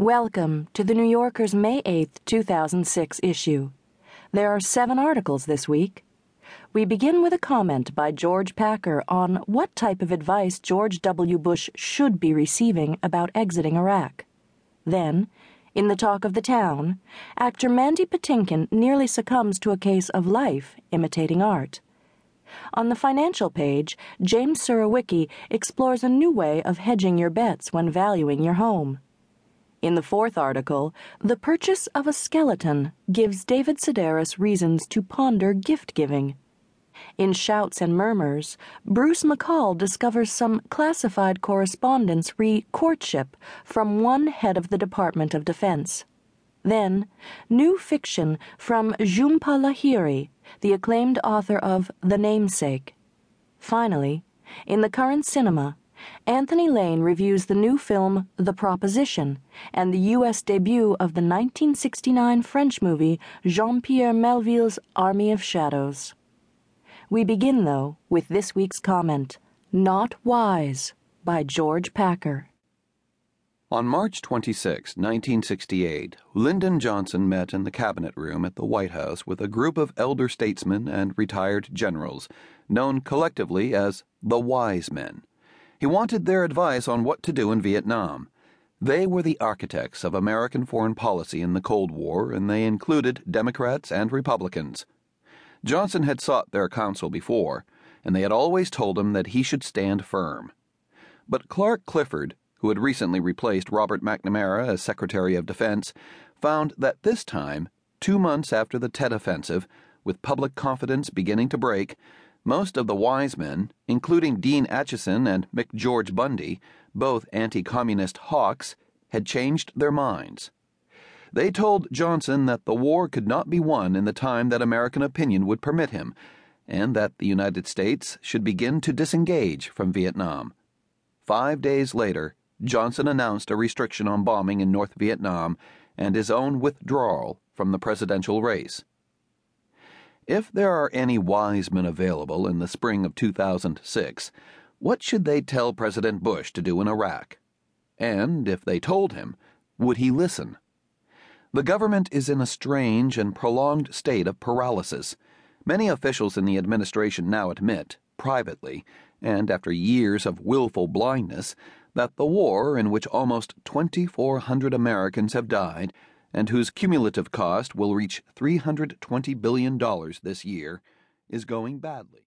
Welcome to the New Yorker's May 8, 2006 issue. There are seven articles this week. We begin with a comment by George Packer on what type of advice George W. Bush should be receiving about exiting Iraq. Then, in the talk of the town, actor Mandy Patinkin nearly succumbs to a case of life imitating art. On the financial page, James Surowiecki explores a new way of hedging your bets when valuing your home. In the fourth article, the purchase of a skeleton gives David Sedaris reasons to ponder gift giving. In Shouts and Murmurs, Bruce McCall discovers some classified correspondence re courtship from one head of the Department of Defense. Then, new fiction from Jhumpa Lahiri, the acclaimed author of The Namesake. Finally, in the current cinema, Anthony Lane reviews the new film The Proposition and the U.S. debut of the 1969 French movie Jean Pierre Melville's Army of Shadows. We begin, though, with this week's comment Not Wise by George Packer. On March 26, 1968, Lyndon Johnson met in the Cabinet Room at the White House with a group of elder statesmen and retired generals, known collectively as the Wise Men. He wanted their advice on what to do in Vietnam. They were the architects of American foreign policy in the Cold War, and they included Democrats and Republicans. Johnson had sought their counsel before, and they had always told him that he should stand firm. But Clark Clifford, who had recently replaced Robert McNamara as Secretary of Defense, found that this time, two months after the Tet Offensive, with public confidence beginning to break, most of the wise men, including Dean Acheson and McGeorge Bundy, both anti communist hawks, had changed their minds. They told Johnson that the war could not be won in the time that American opinion would permit him, and that the United States should begin to disengage from Vietnam. Five days later, Johnson announced a restriction on bombing in North Vietnam and his own withdrawal from the presidential race. If there are any wise men available in the spring of 2006, what should they tell President Bush to do in Iraq? And if they told him, would he listen? The government is in a strange and prolonged state of paralysis. Many officials in the administration now admit, privately, and after years of willful blindness, that the war in which almost 2,400 Americans have died and whose cumulative cost will reach $320 billion this year, is going badly.